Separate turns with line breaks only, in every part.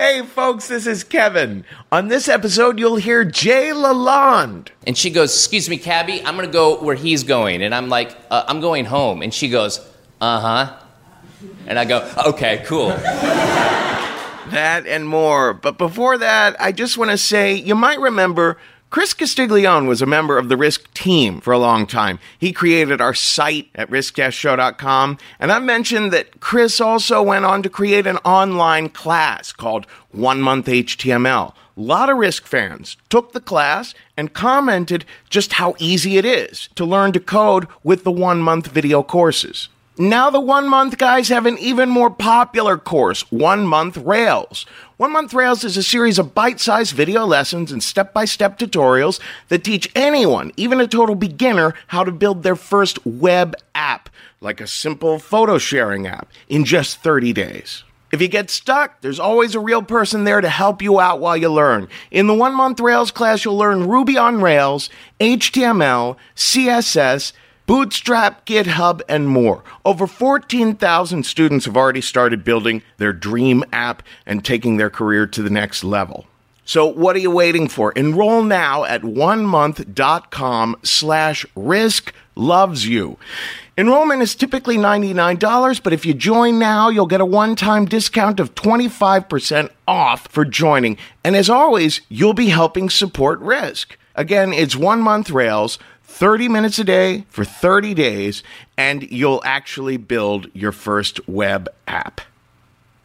Hey folks, this is Kevin. On this episode, you'll hear Jay Lalonde.
And she goes, Excuse me, Cabby, I'm gonna go where he's going. And I'm like, uh, I'm going home. And she goes, Uh huh. And I go, Okay, cool.
That and more. But before that, I just want to say you might remember Chris Castiglione was a member of the Risk team for a long time. He created our site at risk-show.com. And I mentioned that Chris also went on to create an online class called One Month HTML. A lot of Risk fans took the class and commented just how easy it is to learn to code with the one month video courses. Now the one month guys have an even more popular course, One Month Rails. One Month Rails is a series of bite-sized video lessons and step-by-step tutorials that teach anyone, even a total beginner, how to build their first web app, like a simple photo sharing app, in just 30 days. If you get stuck, there's always a real person there to help you out while you learn. In the one month Rails class, you'll learn Ruby on Rails, HTML, CSS, Bootstrap, GitHub, and more. Over 14,000 students have already started building their dream app and taking their career to the next level. So what are you waiting for? Enroll now at onemonth.com slash risk loves you. Enrollment is typically $99, but if you join now, you'll get a one-time discount of 25% off for joining. And as always, you'll be helping support Risk. Again, it's one month Rails, 30 minutes a day for 30 days, and you'll actually build your first web app.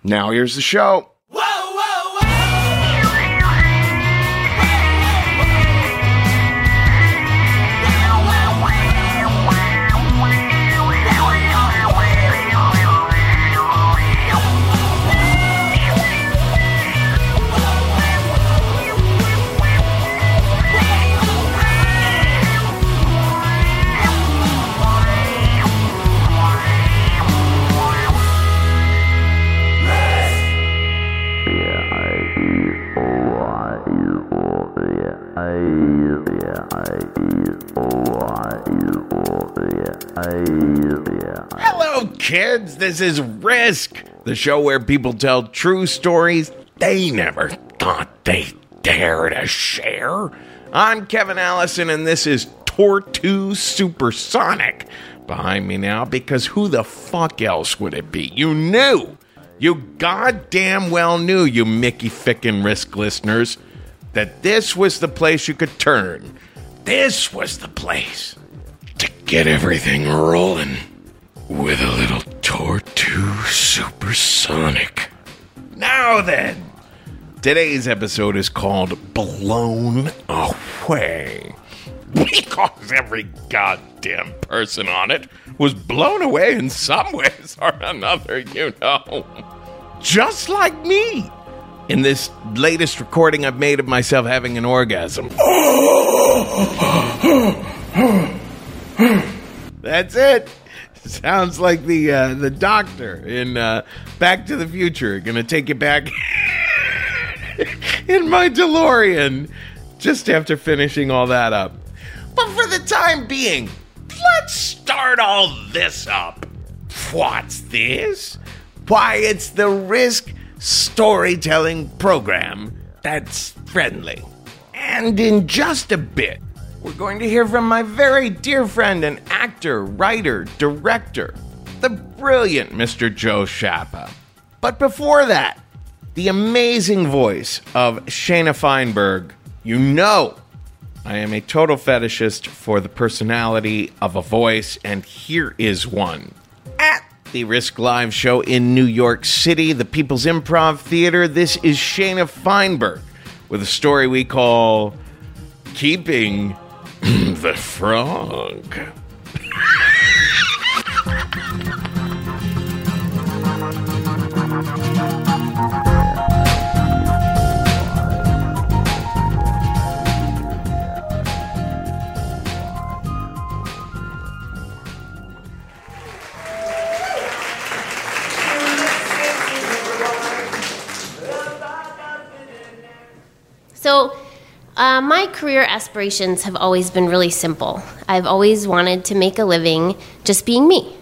Now, here's the show. Hello, kids. This is Risk, the show where people tell true stories they never thought they dare to share. I'm Kevin Allison, and this is Tortu Supersonic. Behind me now, because who the fuck else would it be? You knew. You goddamn well knew, you Mickey Fickin Risk listeners, that this was the place you could turn. This was the place to get everything rolling with a little Tortu Supersonic. Now then, today's episode is called Blown Away. Because every goddamn person on it was blown away in some ways or another, you know. Just like me. In this latest recording I've made of myself having an orgasm. That's it. Sounds like the uh, the doctor in uh, Back to the Future. Gonna take you back in my DeLorean just after finishing all that up. But for the time being, let's start all this up. What's this? Why, it's the Risk storytelling program that's friendly. And in just a bit, we're going to hear from my very dear friend and actor, writer, director, the brilliant Mr. Joe Schiappa. But before that, the amazing voice of Shayna Feinberg. You know, I am a total fetishist for the personality of a voice, and here is one. The Risk Live show in New York City, the People's Improv Theater, this is Shayna Feinberg with a story we call Keeping the Frog.
career aspirations have always been really simple. I've always wanted to make a living just being me.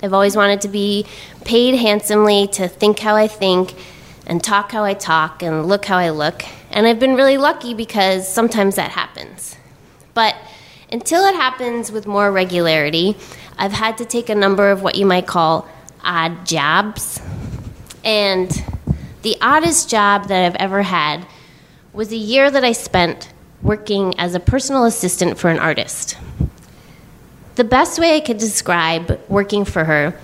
I've always wanted to be paid handsomely to think how I think and talk how I talk and look how I look. And I've been really lucky because sometimes that happens. But until it happens with more regularity, I've had to take a number of what you might call odd jobs. And the oddest job that I've ever had was a year that I spent working as a personal assistant for an artist. The best way I could describe working for her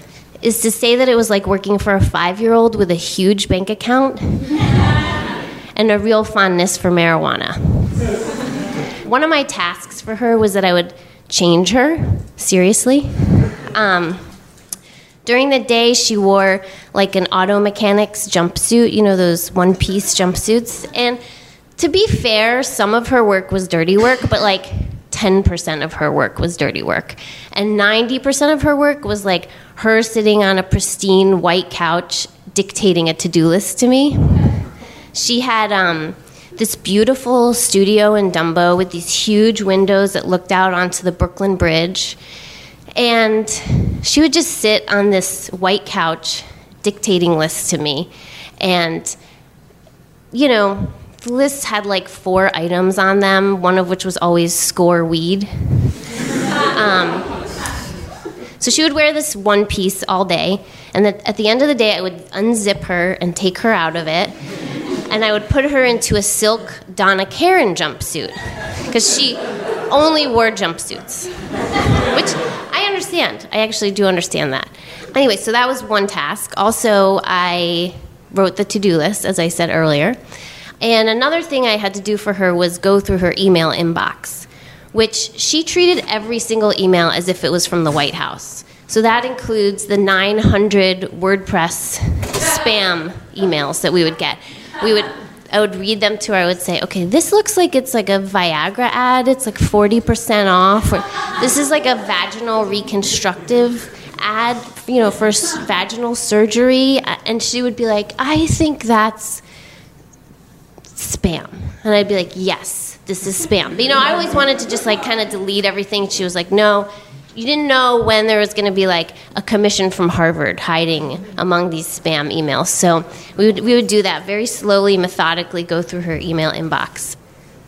is to say that it was like working for a five year old with a huge bank account and a real fondness for marijuana. One of my tasks for her was that I would change her, seriously. Um, during the day, she wore like an auto mechanic's jumpsuit, you know, those one piece jumpsuits. And to be fair, some of her work was dirty work, but like 10% of her work was dirty work. And 90% of her work was like her sitting on a pristine white couch dictating a to do list to me. She had um, this beautiful studio in Dumbo with these huge windows that looked out onto the Brooklyn Bridge. And she would just sit on this white couch dictating lists to me. And, you know, the lists had like four items on them, one of which was always score weed. Um, so she would wear this one piece all day, and at the end of the day, I would unzip her and take her out of it, and I would put her into a silk Donna Karan jumpsuit because she only wore jumpsuits, which I understand. I actually do understand that. Anyway, so that was one task. Also, I wrote the to do list, as I said earlier. And another thing I had to do for her was go through her email inbox, which she treated every single email as if it was from the White House. So that includes the 900 WordPress spam emails that we would get. We would I would read them to her. I would say, okay, this looks like it's like a Viagra ad. It's like 40% off. Or this is like a vaginal reconstructive ad, you know, for vaginal surgery. Uh, and she would be like, I think that's spam. And I'd be like, yes, this is spam. But, you know, I always wanted to just like kind of delete everything. She was like, no, you didn't know when there was going to be like a commission from Harvard hiding among these spam emails. So we would, we would do that very slowly, methodically, go through her email inbox.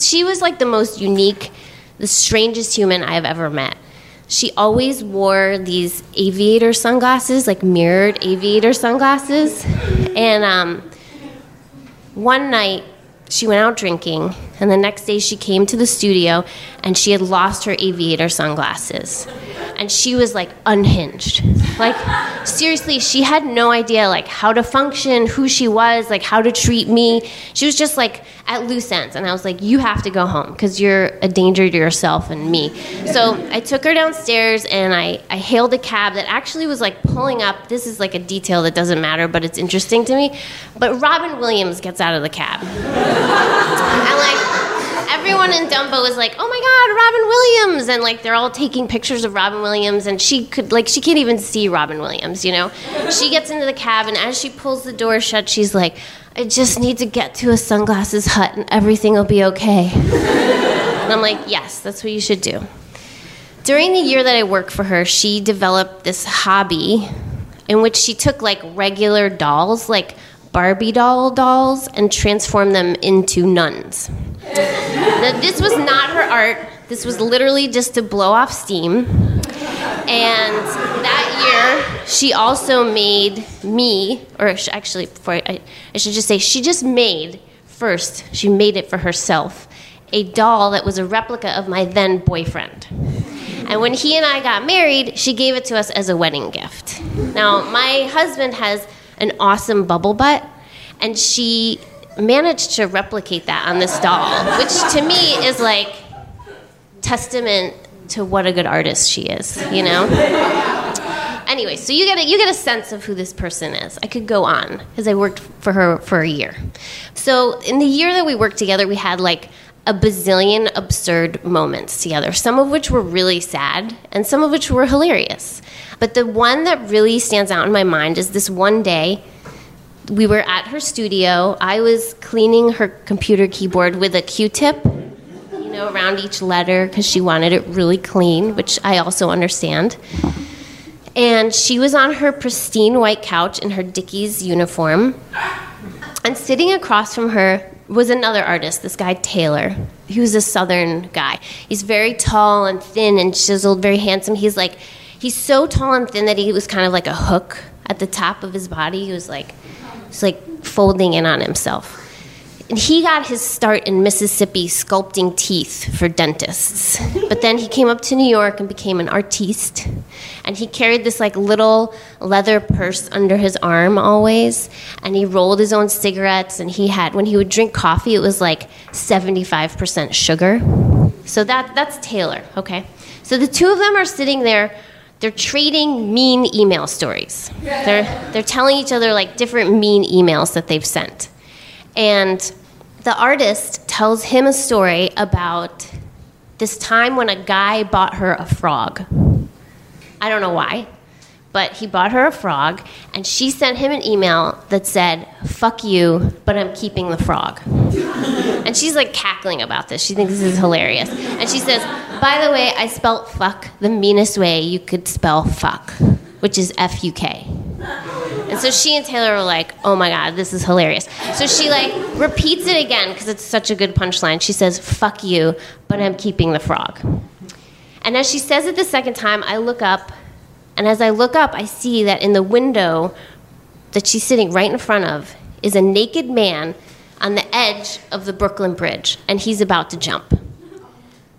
She was like the most unique, the strangest human I have ever met. She always wore these aviator sunglasses, like mirrored aviator sunglasses. And um, one night, she went out drinking, and the next day she came to the studio and she had lost her aviator sunglasses. And she was like unhinged. Like, seriously, she had no idea like how to function, who she was, like how to treat me. She was just like at loose ends. And I was like, you have to go home because you're a danger to yourself and me. So I took her downstairs and I, I hailed a cab that actually was like pulling up. This is like a detail that doesn't matter, but it's interesting to me. But Robin Williams gets out of the cab. And like everyone in Dumbo is like, "Oh my God, Robin Williams!" and like they're all taking pictures of Robin Williams, and she could like she can't even see Robin Williams, you know. She gets into the cab, and as she pulls the door shut, she's like, "I just need to get to a sunglasses hut, and everything will be okay." and I'm like, "Yes, that's what you should do." During the year that I worked for her, she developed this hobby in which she took like regular dolls, like Barbie doll dolls, and transform them into nuns. Now, this was not her art. This was literally just to blow off steam. And that year, she also made me, or actually, before I, I should just say, she just made first, she made it for herself, a doll that was a replica of my then boyfriend. And when he and I got married, she gave it to us as a wedding gift. Now, my husband has an awesome bubble butt, and she managed to replicate that on this doll, which to me is like testament to what a good artist she is, you know? anyway, so you get a, you get a sense of who this person is. I could go on because I worked for her for a year. So in the year that we worked together, we had like a bazillion absurd moments together, some of which were really sad and some of which were hilarious. But the one that really stands out in my mind is this one day we were at her studio. I was cleaning her computer keyboard with a Q-tip, you know, around each letter because she wanted it really clean, which I also understand. And she was on her pristine white couch in her Dickies uniform. And sitting across from her was another artist, this guy Taylor. He was a southern guy. He's very tall and thin and chiseled, very handsome. He's like, he's so tall and thin that he was kind of like a hook at the top of his body. He was like, he's like folding in on himself. And he got his start in Mississippi sculpting teeth for dentists. But then he came up to New York and became an artiste. And he carried this like little leather purse under his arm always. And he rolled his own cigarettes. And he had, when he would drink coffee, it was like 75% sugar. So that, that's Taylor, okay? So the two of them are sitting there they're trading mean email stories. They're, they're telling each other like different mean emails that they've sent. And the artist tells him a story about this time when a guy bought her a frog. I don't know why, but he bought her a frog, and she sent him an email that said, Fuck you, but I'm keeping the frog. and she's like cackling about this. She thinks this is hilarious. And she says, By the way, I spelt fuck the meanest way you could spell fuck, which is F U K. And so she and Taylor were like, "Oh my god, this is hilarious." So she like repeats it again because it's such a good punchline. She says, "Fuck you, but I'm keeping the frog." And as she says it the second time, I look up, and as I look up, I see that in the window that she's sitting right in front of is a naked man on the edge of the Brooklyn Bridge, and he's about to jump.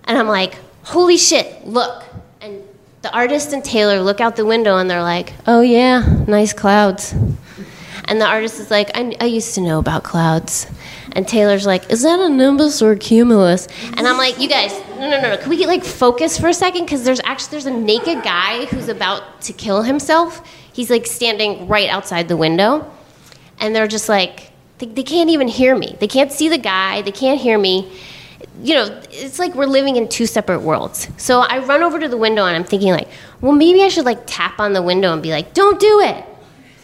And I'm like, "Holy shit, look." And the artist and Taylor look out the window and they're like, oh yeah, nice clouds. And the artist is like, I, I used to know about clouds. And Taylor's like, is that a nimbus or a cumulus? And I'm like, you guys, no, no, no, no. Can we get like focus for a second? Because there's actually there's a naked guy who's about to kill himself. He's like standing right outside the window, and they're just like, they, they can't even hear me. They can't see the guy. They can't hear me you know, it's like we're living in two separate worlds. So I run over to the window and I'm thinking like, well, maybe I should like tap on the window and be like, don't do it.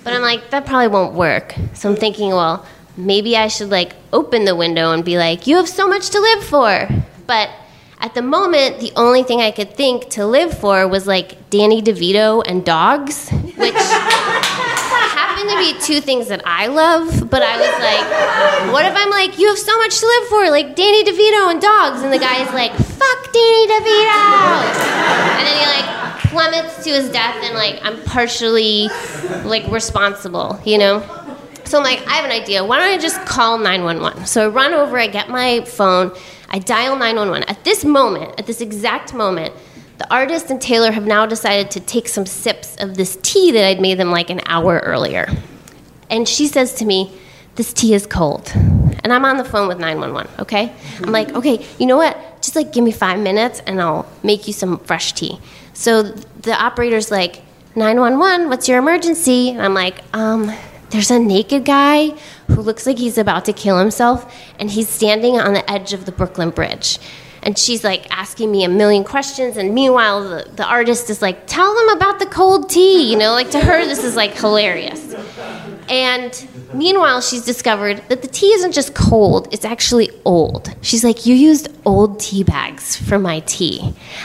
But I'm like, that probably won't work. So I'm thinking, well, maybe I should like open the window and be like, you have so much to live for. But at the moment, the only thing I could think to live for was like Danny DeVito and dogs, which happen to be two things that I love, but I was like, what if I'm like, you have so much to live for, like Danny DeVito and dogs, and the guy's like, fuck Danny DeVito, and then he like plummets to his death, and like I'm partially like responsible, you know. So I'm like, I have an idea. Why don't I just call 911? So I run over, I get my phone, I dial 911. At this moment, at this exact moment, the artist and Taylor have now decided to take some sips of this tea that I'd made them like an hour earlier. And she says to me, This tea is cold. And I'm on the phone with 911, okay? I'm like, Okay, you know what? Just like give me five minutes and I'll make you some fresh tea. So the operator's like, 911, what's your emergency? And I'm like, um, there's a naked guy who looks like he's about to kill himself, and he's standing on the edge of the Brooklyn Bridge. And she's like asking me a million questions, and meanwhile, the, the artist is like, Tell them about the cold tea. You know, like to her, this is like hilarious. And meanwhile, she's discovered that the tea isn't just cold, it's actually old. She's like, You used old tea bags for my tea.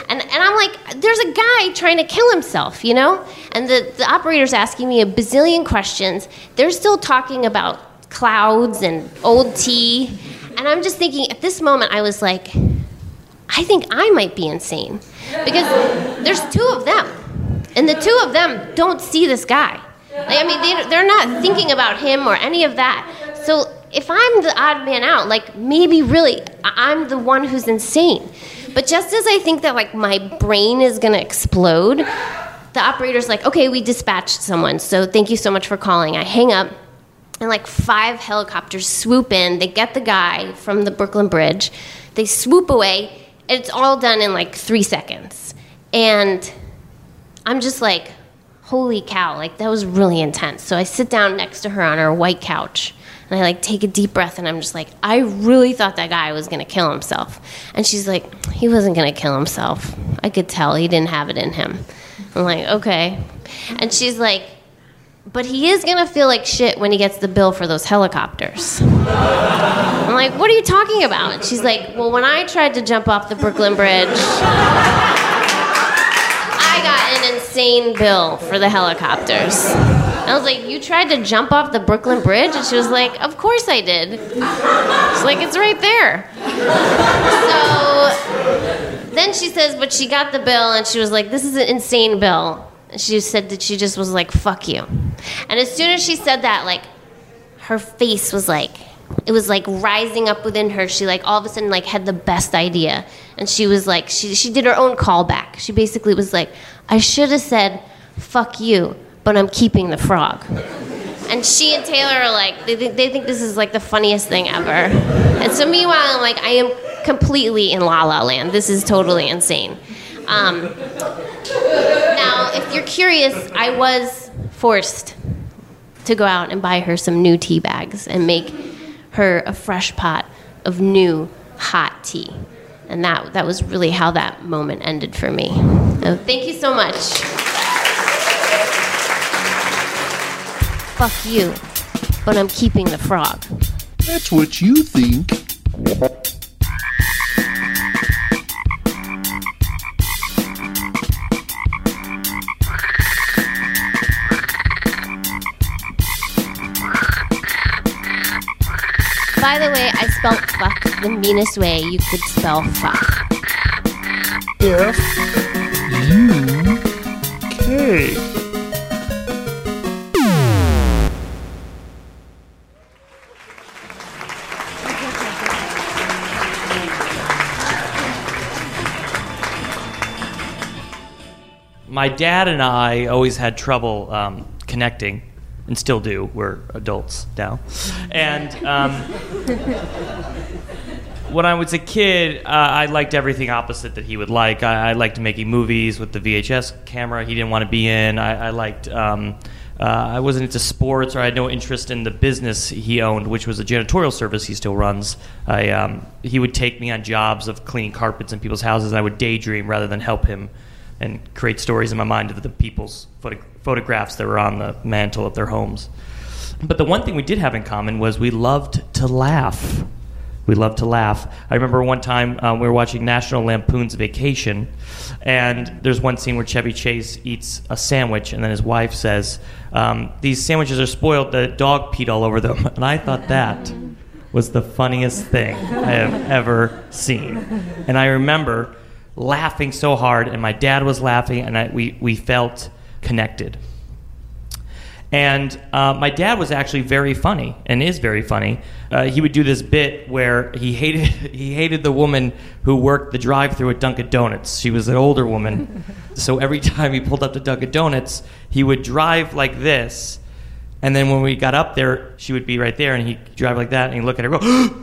And, and I'm like, There's a guy trying to kill himself, you know? And the, the operator's asking me a bazillion questions. They're still talking about clouds and old tea. And I'm just thinking, at this moment, I was like, I think I might be insane. Because there's two of them. And the two of them don't see this guy. Like, I mean, they, they're not thinking about him or any of that. So if I'm the odd man out, like maybe really I'm the one who's insane. But just as I think that like my brain is gonna explode, the operator's like, okay, we dispatched someone, so thank you so much for calling. I hang up, and like five helicopters swoop in. They get the guy from the Brooklyn Bridge. They swoop away. And it's all done in like three seconds. And I'm just like, holy cow, like that was really intense. So I sit down next to her on her white couch and I like take a deep breath and I'm just like, I really thought that guy was gonna kill himself. And she's like, he wasn't gonna kill himself. I could tell he didn't have it in him. I'm like, okay. And she's like, but he is gonna feel like shit when he gets the bill for those helicopters. I'm like, what are you talking about? And she's like, well, when I tried to jump off the Brooklyn Bridge, insane bill for the helicopters. I was like, you tried to jump off the Brooklyn Bridge? And she was like, of course I did. It's like, it's right there. So then she says, but she got the bill and she was like, this is an insane bill. And she said that she just was like, fuck you. And as soon as she said that, like, her face was like, it was like rising up within her. She like all of a sudden like had the best idea. And she was like, she, she did her own callback. She basically was like, I should have said, fuck you, but I'm keeping the frog. And she and Taylor are like, they, think- they think this is like the funniest thing ever. And so meanwhile, I'm like, I am completely in La La Land. This is totally insane. Um, now, if you're curious, I was forced to go out and buy her some new tea bags and make her a fresh pot of new hot tea. And that, that was really how that moment ended for me. So thank you so much. Fuck you, but I'm keeping the frog.
That's what you think.
By the way, I spelled fuck the meanest way you could spell fuck.
F U K.
my dad and I always had trouble um, connecting, and still do. We're adults now, and um, when I was a kid, uh, I liked everything opposite that he would like. I, I liked making movies with the VHS camera he didn't want to be in. I, I liked. Um, uh, I wasn't into sports, or I had no interest in the business he owned, which was a janitorial service he still runs. I, um, he would take me on jobs of cleaning carpets in people's houses, and I would daydream rather than help him and create stories in my mind of the people's photo- photographs that were on the mantle of their homes. But the one thing we did have in common was we loved to laugh. We loved to laugh. I remember one time um, we were watching National Lampoon's Vacation, and there's one scene where Chevy Chase eats a sandwich, and then his wife says, um, These sandwiches are spoiled, the dog peed all over them. And I thought that was the funniest thing I have ever seen. And I remember laughing so hard, and my dad was laughing, and I, we, we felt connected. And uh, my dad was actually very funny, and is very funny. Uh, he would do this bit where he hated he hated the woman who worked the drive-through at Dunkin' Donuts. She was an older woman, so every time he pulled up to Dunkin' Donuts, he would drive like this, and then when we got up there, she would be right there, and he'd drive like that, and he'd look at her, and go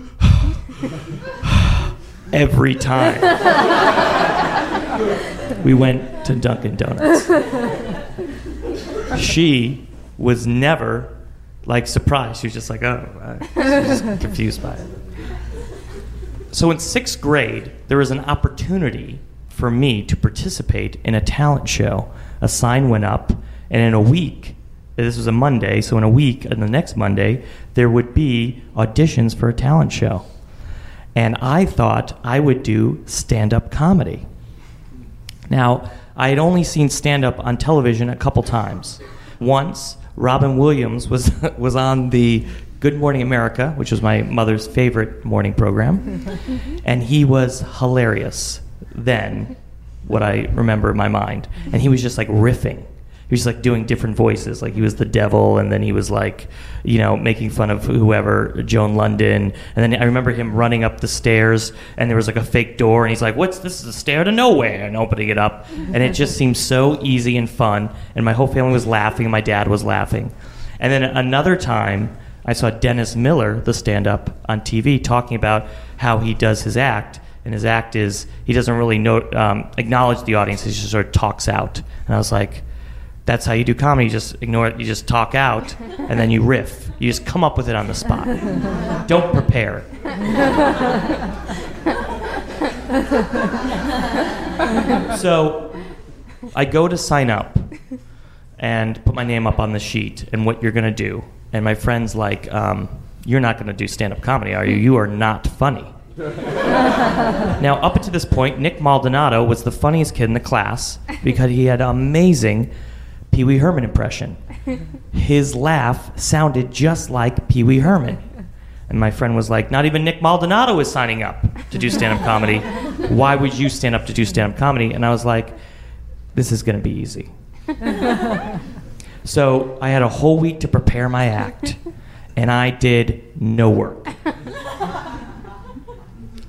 every time. We went to Dunkin' Donuts. She was never like surprised. She was just like, oh, she was confused by it. So in sixth grade, there was an opportunity for me to participate in a talent show. A sign went up, and in a week, this was a Monday, so in a week, and the next Monday, there would be auditions for a talent show. And I thought I would do stand up comedy. Now, I had only seen stand up on television a couple times. Once, Robin Williams was, was on the Good Morning America, which was my mother's favorite morning program, and he was hilarious then, what I remember in my mind. And he was just like riffing. He was like doing different voices. Like he was the devil, and then he was like, you know, making fun of whoever, Joan Lunden. And then I remember him running up the stairs, and there was like a fake door, and he's like, "What's this? Is a stair to nowhere?" And opening it up, and it just seemed so easy and fun. And my whole family was laughing. And my dad was laughing. And then another time, I saw Dennis Miller, the stand-up on TV, talking about how he does his act. And his act is he doesn't really know, um, acknowledge the audience. He just sort of talks out. And I was like, that's how you do comedy. You just ignore it. You just talk out, and then you riff. You just come up with it on the spot. Don't prepare. so I go to sign up and put my name up on the sheet and what you're going to do. And my friend's like, um, You're not going to do stand up comedy, are you? You are not funny. now, up until this point, Nick Maldonado was the funniest kid in the class because he had amazing Pee Wee Herman impression. His laugh sounded just like Pee Wee Herman. And my friend was like, Not even Nick Maldonado is signing up to do stand up comedy. Why would you stand up to do stand up comedy? And I was like, This is going to be easy. so I had a whole week to prepare my act, and I did no work. I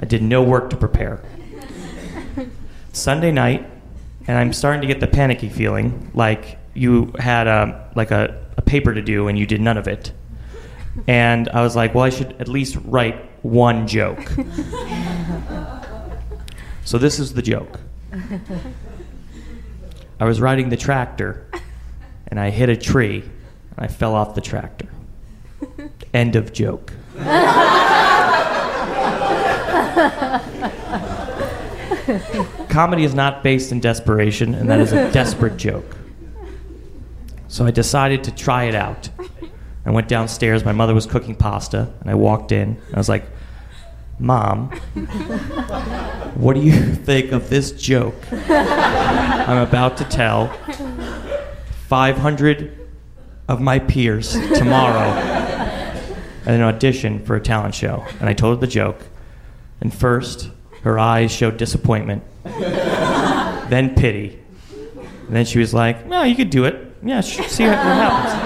did no work to prepare. Sunday night, and I'm starting to get the panicky feeling like you had a, like a, a paper to do and you did none of it. And I was like, well, I should at least write one joke. so this is the joke. I was riding the tractor and I hit a tree and I fell off the tractor. End of joke. Comedy is not based in desperation, and that is a desperate joke. So I decided to try it out. I went downstairs. My mother was cooking pasta, and I walked in. I was like, Mom, what do you think of this joke I'm about to tell 500 of my peers tomorrow at an audition for a talent show? And I told her the joke. And first, her eyes showed disappointment, then pity. And then she was like, No, you could do it. Yeah, sh- see what, what happens.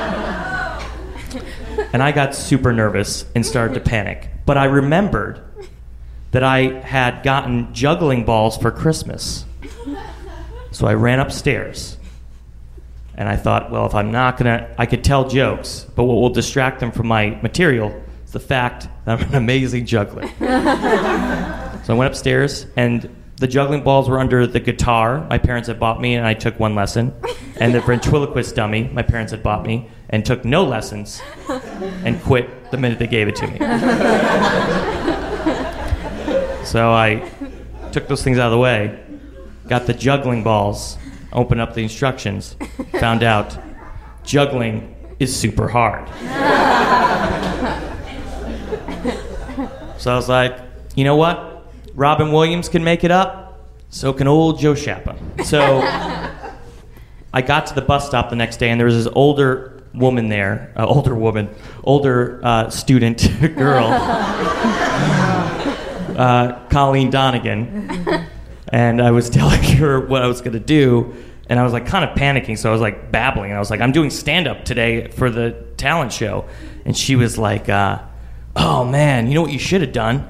And I got super nervous and started to panic. But I remembered that I had gotten juggling balls for Christmas. So I ran upstairs. And I thought, well, if I'm not going to, I could tell jokes, but what will distract them from my material is the fact that I'm an amazing juggler. so I went upstairs, and the juggling balls were under the guitar my parents had bought me, and I took one lesson. And the ventriloquist dummy my parents had bought me, and took no lessons, and quit the minute they gave it to me. so I took those things out of the way, got the juggling balls, opened up the instructions, found out juggling is super hard. so I was like, you know what? Robin Williams can make it up, so can old Joe Schiappa. So I got to the bus stop the next day, and there was this older woman there, uh, older woman, older uh, student girl, uh, Colleen Donegan, and I was telling her what I was going to do, and I was like kind of panicking, so I was like babbling, and I was like, "I'm doing stand up today for the talent show," and she was like, uh, "Oh man, you know what you should have done."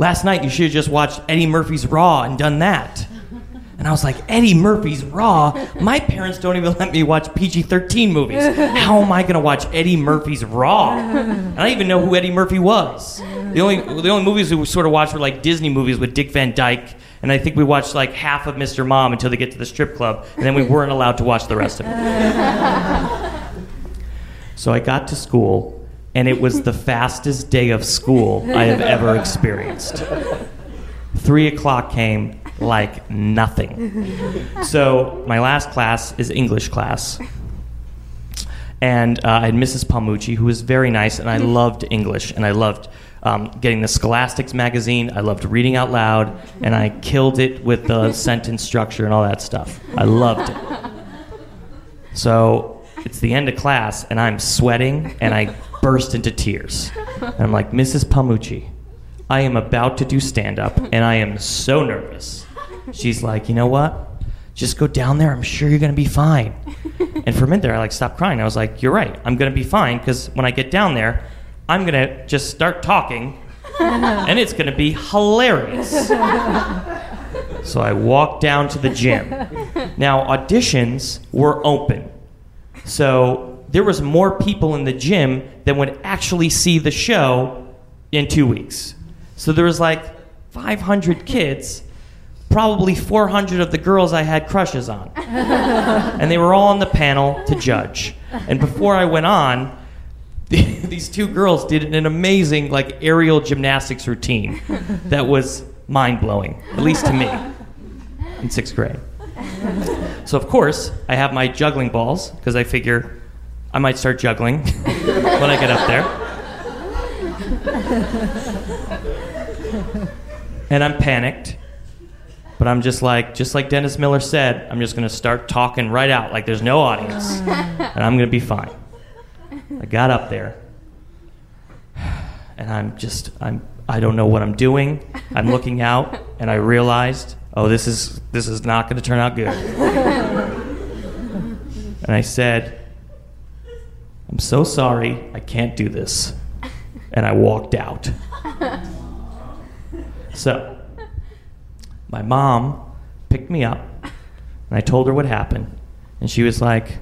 Last night you should have just watched Eddie Murphy's Raw and done that. And I was like, Eddie Murphy's Raw? My parents don't even let me watch PG 13 movies. How am I going to watch Eddie Murphy's Raw? And I didn't even know who Eddie Murphy was. The only, the only movies we sort of watched were like Disney movies with Dick Van Dyke. And I think we watched like half of Mr. Mom until they get to the strip club. And then we weren't allowed to watch the rest of it. So I got to school, and it was the fastest day of school I have ever experienced. Three o'clock came like nothing. So my last class is English class. And uh, I had Mrs. Palmucci, who was very nice, and I loved English, and I loved um, getting the Scholastics magazine. I loved reading out loud, and I killed it with the sentence structure and all that stuff. I loved it. So it's the end of class, and I'm sweating, and I burst into tears. And I'm like, Mrs. Palmucci, I am about to do stand up, and I am so nervous. She's like, you know what? Just go down there. I'm sure you're going to be fine. And for a minute there, I like stopped crying. I was like, you're right. I'm going to be fine because when I get down there, I'm going to just start talking, and it's going to be hilarious. So I walked down to the gym. Now, auditions were open. So there was more people in the gym than would actually see the show in two weeks. So there was like 500 kids, probably 400 of the girls I had crushes on. and they were all on the panel to judge. And before I went on, these two girls did an amazing like aerial gymnastics routine that was mind-blowing, at least to me, in sixth grade. So of course, I have my juggling balls because I figure I might start juggling when I get up there. And I'm panicked, but I'm just like, just like Dennis Miller said, I'm just gonna start talking right out like there's no audience, and I'm gonna be fine. I got up there, and I'm just, I'm, I don't know what I'm doing. I'm looking out, and I realized, oh, this is, this is not gonna turn out good. And I said, I'm so sorry, I can't do this. And I walked out. So, my mom picked me up, and I told her what happened. And she was like,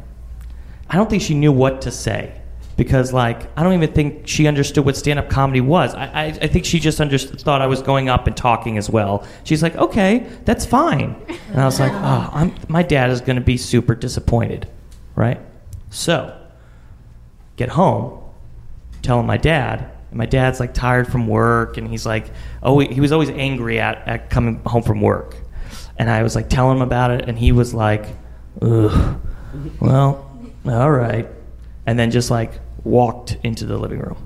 I don't think she knew what to say. Because, like, I don't even think she understood what stand up comedy was. I, I, I think she just understood, thought I was going up and talking as well. She's like, okay, that's fine. And I was like, oh, I'm, my dad is going to be super disappointed, right? So, get home, telling my dad, and my dad's like tired from work, and he's like, oh, he was always angry at, at coming home from work. And I was like telling him about it, and he was like, ugh, well, all right. And then just like walked into the living room,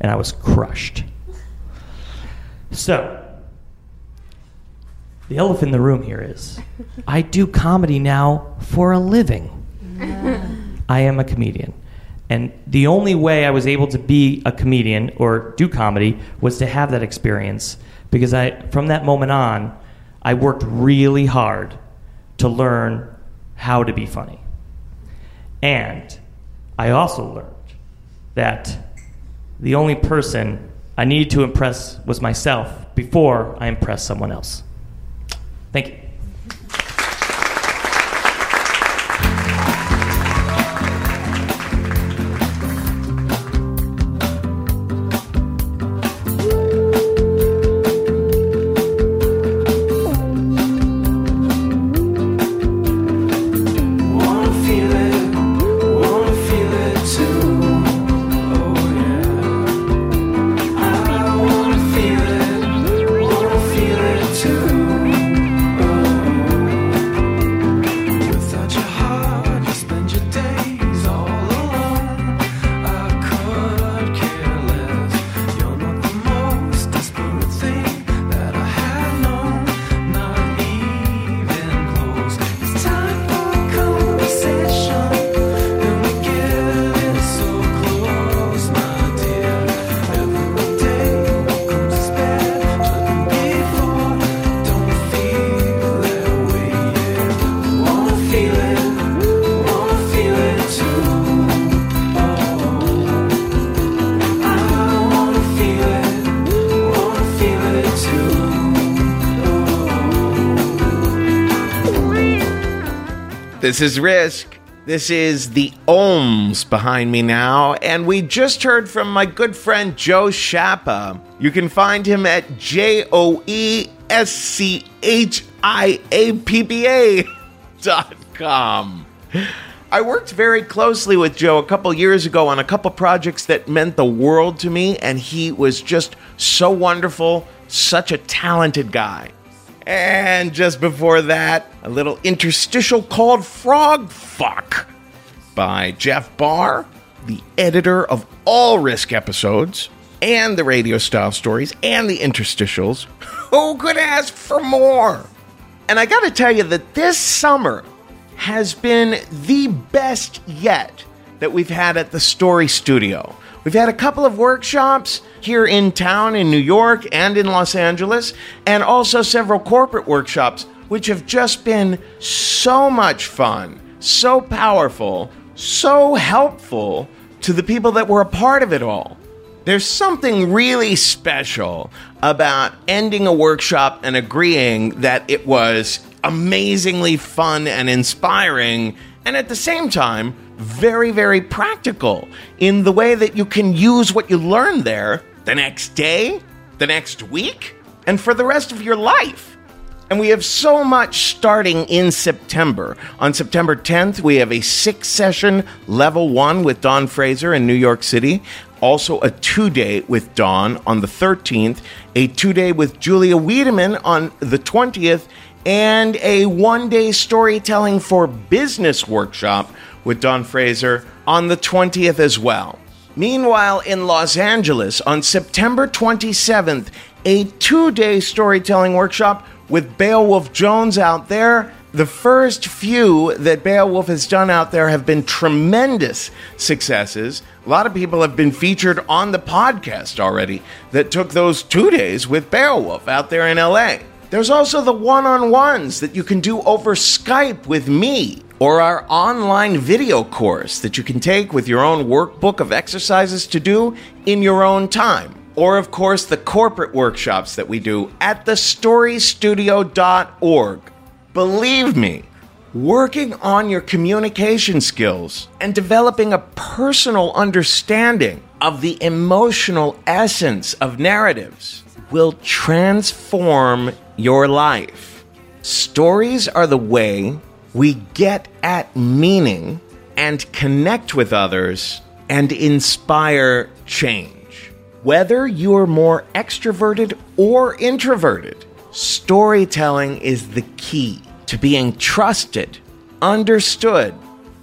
and I was crushed. So, the elephant in the room here is I do comedy now for a living. I am a comedian. And the only way I was able to be a comedian or do comedy was to have that experience because I from that moment on I worked really hard to learn how to be funny. And I also learned that the only person I needed to impress was myself before I impressed someone else. Thank you.
This is Risk. This is the Ohms behind me now, and we just heard from my good friend Joe Schiappa. You can find him at J O E S C H I A P P A dot com. I worked very closely with Joe a couple years ago on a couple projects that meant the world to me, and he was just so wonderful, such a talented guy. And just before that, a little interstitial called Frog Fuck by Jeff Barr, the editor of all Risk episodes, and the radio style stories, and the interstitials. Who could ask for more? And I gotta tell you that this summer has been the best yet that we've had at the Story Studio. We've had a couple of workshops here in town in New York and in Los Angeles, and also several corporate workshops, which have just been so much fun, so powerful, so helpful to the people that were a part of it all. There's something really special about ending a workshop and agreeing that it was amazingly fun and inspiring, and at the same time, very, very practical in the way that you can use what you learn there the next day, the next week, and for the rest of your life. And we have so much starting in September. On September 10th, we have a six session level one with Don Fraser in New York City. Also, a two day with Don on the 13th, a two day with Julia Wiedemann on the 20th, and a one day storytelling for business workshop with Don Fraser on the 20th as well. Meanwhile, in Los Angeles, on September 27th, a two day storytelling workshop with Beowulf Jones out there. The first few that Beowulf has done out there have been tremendous successes. A lot of people have been featured on the podcast already that took those two days with Beowulf out there in LA. There's also the one on ones that you can do over Skype with me, or our online video course that you can take with your own workbook of exercises to do in your own time. Or, of course, the corporate workshops that we do at thestorystudio.org. Believe me, working on your communication skills and developing a personal understanding of the emotional essence of narratives will transform your life. Stories are the way we get at meaning and connect with others and inspire change. Whether you're more extroverted or introverted, storytelling is the key to being trusted, understood,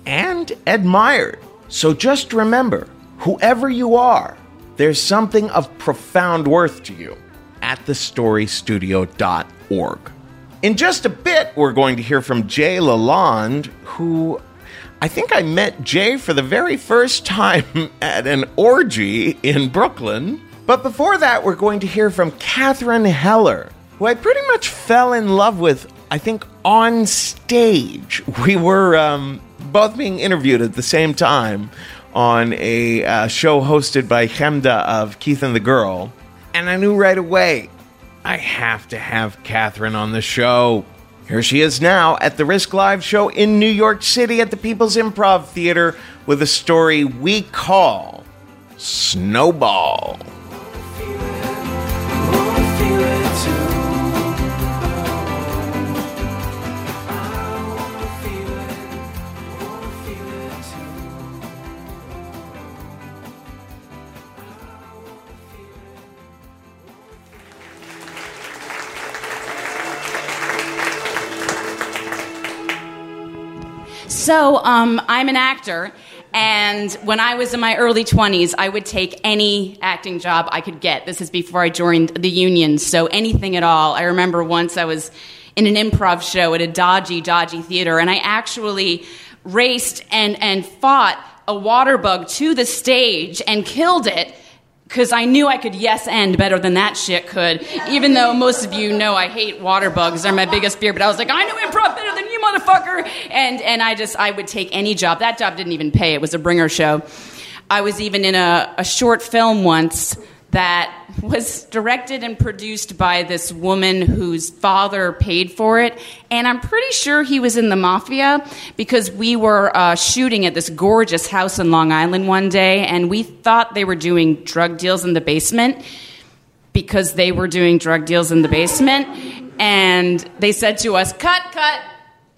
and admired. So just remember whoever you are, there's something of profound worth to you at thestorystudio.org. In just a bit, we're going to hear from Jay Lalonde, who I think I met Jay for the very first time at an orgy in Brooklyn. But before that, we're going to hear from Catherine Heller, who I pretty much fell in love with, I think, on stage. We were um, both being interviewed at the same time on a uh, show hosted by Chemda of Keith and the Girl. And I knew right away, I have to have Catherine on the show. Here she is now at the Risk Live show in New York City at the People's Improv Theater with a story we call Snowball.
So, um, I'm an actor, and when I was in my early 20s, I would take any acting job I could get. This is before I joined the union, so anything at all. I remember once I was in an improv show at a dodgy, dodgy theater, and I actually raced and, and fought a water bug to the stage and killed it because I knew I could yes and better than that shit could. Even though most of you know I hate water bugs, they're my biggest fear. But I was like, I know improv better than you, motherfucker. And and I just I would take any job. That job didn't even pay. It was a bringer show. I was even in a, a short film once that was directed and produced by this woman whose father paid for it. And I'm pretty sure he was in the mafia because we were uh, shooting at this gorgeous house in Long Island one day, and we thought they were doing drug deals in the basement because they were doing drug deals in the basement. And they said to us, Cut, cut.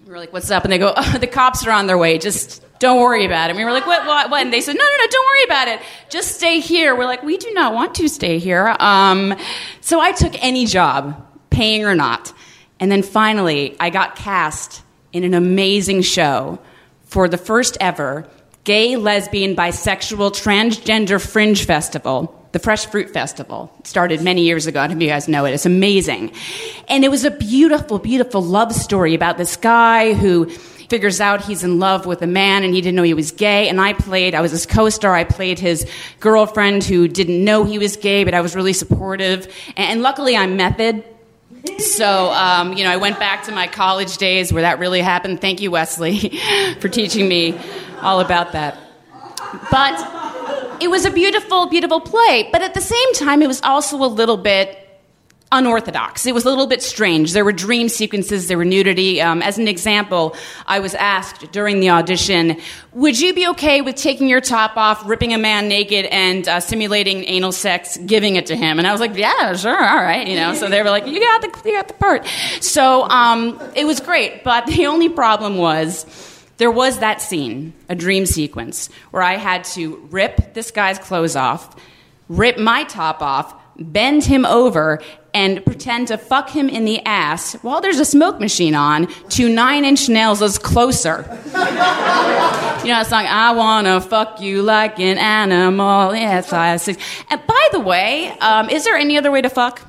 We're like, What's up? And they go, oh, The cops are on their way. Just Don't worry about it. And we were like, what, what, what? And they said, no, no, no, don't worry about it. Just stay here. We're like, we do not want to stay here. Um, so I took any job, paying or not. And then finally, I got cast in an amazing show for the first ever gay, lesbian, bisexual, transgender fringe festival. The Fresh Fruit Festival It started many years ago. I don't know if you guys know it. It's amazing. And it was a beautiful, beautiful love story about this guy who figures out he's in love with a man and he didn't know he was gay. And I played, I was his co star, I played his girlfriend who didn't know he was gay, but I was really supportive. And luckily, I'm method. So, um, you know, I went back to my college days where that really happened. Thank you, Wesley, for teaching me all about that. But it was a beautiful, beautiful play. But at the same time, it was also a little bit unorthodox. It was a little bit strange. There were dream sequences, there were nudity. Um, as an example, I was asked during the audition, would you be okay with taking your top off, ripping a man naked, and uh, simulating anal sex, giving it to him? And I was like, yeah, sure, all right, you know. So they were like, you got the, you got the part. So um, it was great, but the only problem was there was that scene, a dream sequence, where I had to rip this guy's clothes off, rip my top off, bend him over, and pretend to fuck him in the ass while there's a smoke machine on to Nine Inch Nails' is Closer. you know that song, I wanna fuck you like an animal. Yeah, five, six. And by the way, um, is there any other way to fuck?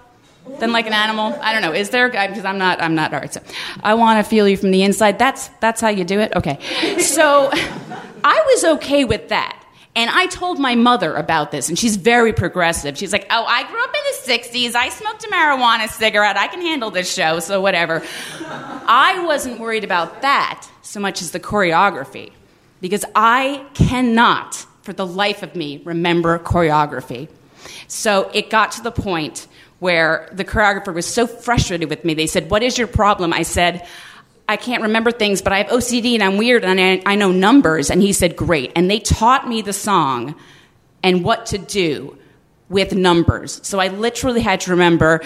Than like an animal, I don't know. Is there? Because I'm not. I'm not. All right. So, I want to feel you from the inside. That's that's how you do it. Okay. So, I was okay with that. And I told my mother about this, and she's very progressive. She's like, Oh, I grew up in the 60s. I smoked a marijuana cigarette. I can handle this show, so whatever. I wasn't worried about that so much as the choreography, because I cannot, for the life of me, remember choreography. So it got to the point where the choreographer was so frustrated with me. They said, What is your problem? I said, I can't remember things, but I have OCD and I'm weird and I, I know numbers. And he said, Great. And they taught me the song and what to do with numbers. So I literally had to remember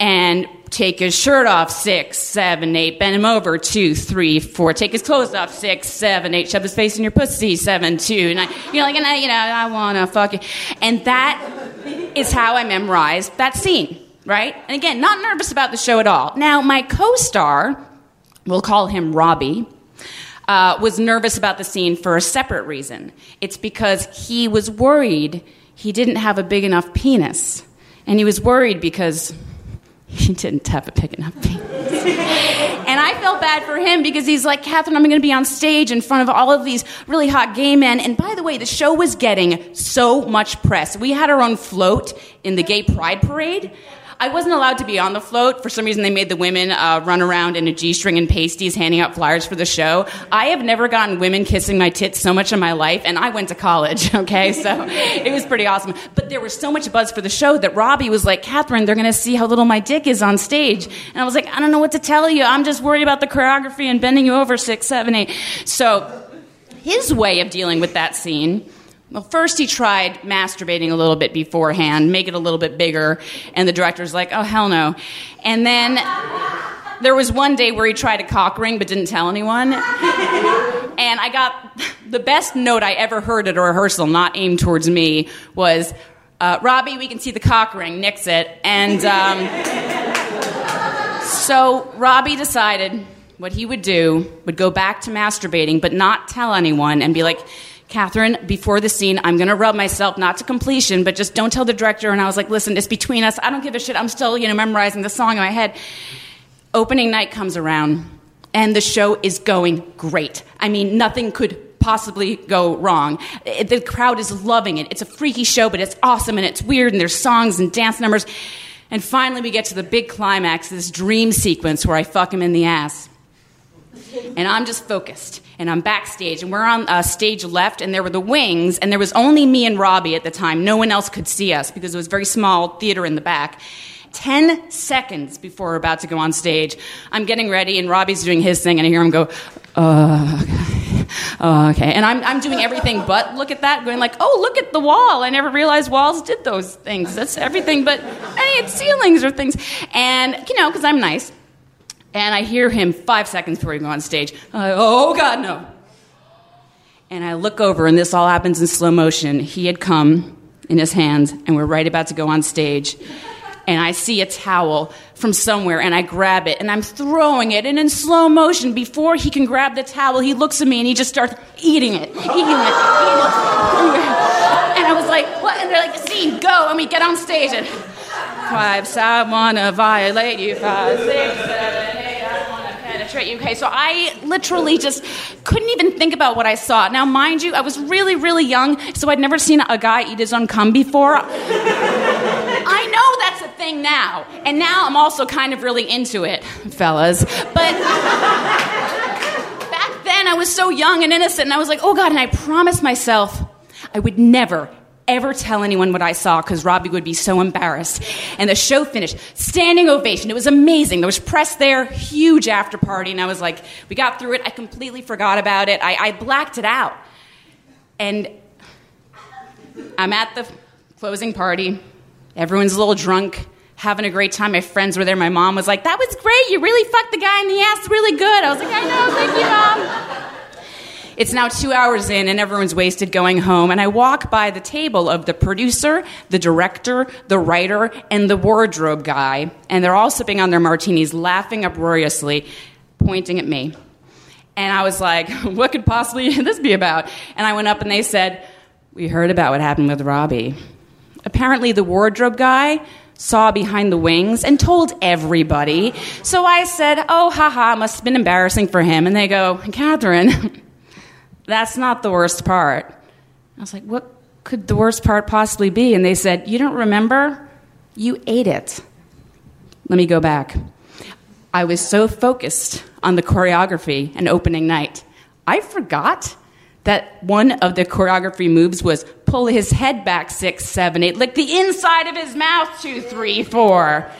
and take his shirt off six, seven, eight, bend him over two, three, four, take his clothes off six, seven, eight, shove his face in your pussy seven, two, nine. You know, like, and I, you know, I wanna fuck you. And that is how I memorized that scene, right? And again, not nervous about the show at all. Now, my co-star, we'll call him Robbie. Uh, was nervous about the scene for a separate reason. It's because he was worried he didn't have a big enough penis. And he was worried because he didn't have a big enough penis. and I felt bad for him because he's like, Catherine, I'm going to be on stage in front of all of these really hot gay men. And by the way, the show was getting so much press. We had our own float in the gay pride parade. I wasn't allowed to be on the float. For some reason, they made the women uh, run around in a G string and pasties handing out flyers for the show. I have never gotten women kissing my tits so much in my life, and I went to college, okay? So it was pretty awesome. But there was so much buzz for the show that Robbie was like, Catherine, they're gonna see how little my dick is on stage. And I was like, I don't know what to tell you. I'm just worried about the choreography and bending you over six, seven, eight. So his way of dealing with that scene well, first he tried masturbating a little bit beforehand, make it a little bit bigger, and the director's like, oh, hell no. And then there was one day where he tried a cock ring but didn't tell anyone. And I got the best note I ever heard at a rehearsal, not aimed towards me, was, uh, Robbie, we can see the cock ring, nix it. And um, so Robbie decided what he would do would go back to masturbating but not tell anyone and be like, Catherine, before the scene, I'm going to rub myself, not to completion, but just don't tell the director. And I was like, listen, it's between us. I don't give a shit. I'm still, you know, memorizing the song in my head. Opening night comes around, and the show is going great. I mean, nothing could possibly go wrong. It- The crowd is loving it. It's a freaky show, but it's awesome and it's weird, and there's songs and dance numbers. And finally, we get to the big climax, this dream sequence where I fuck him in the ass and I'm just focused. And I'm backstage, and we're on uh, stage left, and there were the wings, and there was only me and Robbie at the time. No one else could see us because it was very small theater in the back. Ten seconds before we're about to go on stage, I'm getting ready, and Robbie's doing his thing, and I hear him go, uh, okay. Uh, okay. And I'm, I'm doing everything but look at that, going like, oh, look at the wall. I never realized walls did those things. That's everything but, hey, it's ceilings or things. And, you know, because I'm nice. And I hear him five seconds before we go on stage. Oh, God, no. And I look over, and this all happens in slow motion. He had come in his hands, and we're right about to go on stage. And I see a towel from somewhere, and I grab it, and I'm throwing it. And in slow motion, before he can grab the towel, he looks at me and he just starts eating it, eating it, eating it. And I was like, what? And they're like, scene, go. And we get on stage, and five, I wanna violate you, five, six, seven, I you. Okay, so I literally just couldn't even think about what I saw. Now, mind you, I was really, really young, so I'd never seen a guy eat his own cum before. I know that's a thing now, and now I'm also kind of really into it, fellas. But back then, I was so young and innocent, and I was like, oh God, and I promised myself I would never, ever tell anyone what I saw because Robbie would be so embarrassed. And the show finished. Standing ovation. It was amazing. There was press there, huge after party, and I was like, we got through it. I completely forgot about it. I, I blacked it out. And I'm at the closing party. Everyone's a little drunk, having a great time. My friends were there. My mom was like, That was great. You really fucked the guy in the ass really good. I was like, I know. Thank you, mom. It's now two hours in, and everyone's wasted going home. And I walk by the table of the producer, the director, the writer, and the wardrobe guy. And they're all sipping on their martinis, laughing uproariously, pointing at me. And I was like, what could possibly this be about? And I went up and they said, we heard about what happened with Robbie. Apparently, the wardrobe guy saw behind the wings and told everybody. So I said, oh, haha, must have been embarrassing for him. And they go, Catherine, that's not the worst part. I was like, what could the worst part possibly be? And they said, you don't remember? You ate it. Let me go back. I was so focused on the choreography and opening night, I forgot that one of the choreography moves was pull his head back six, seven, eight, lick the inside of his mouth two, three, four.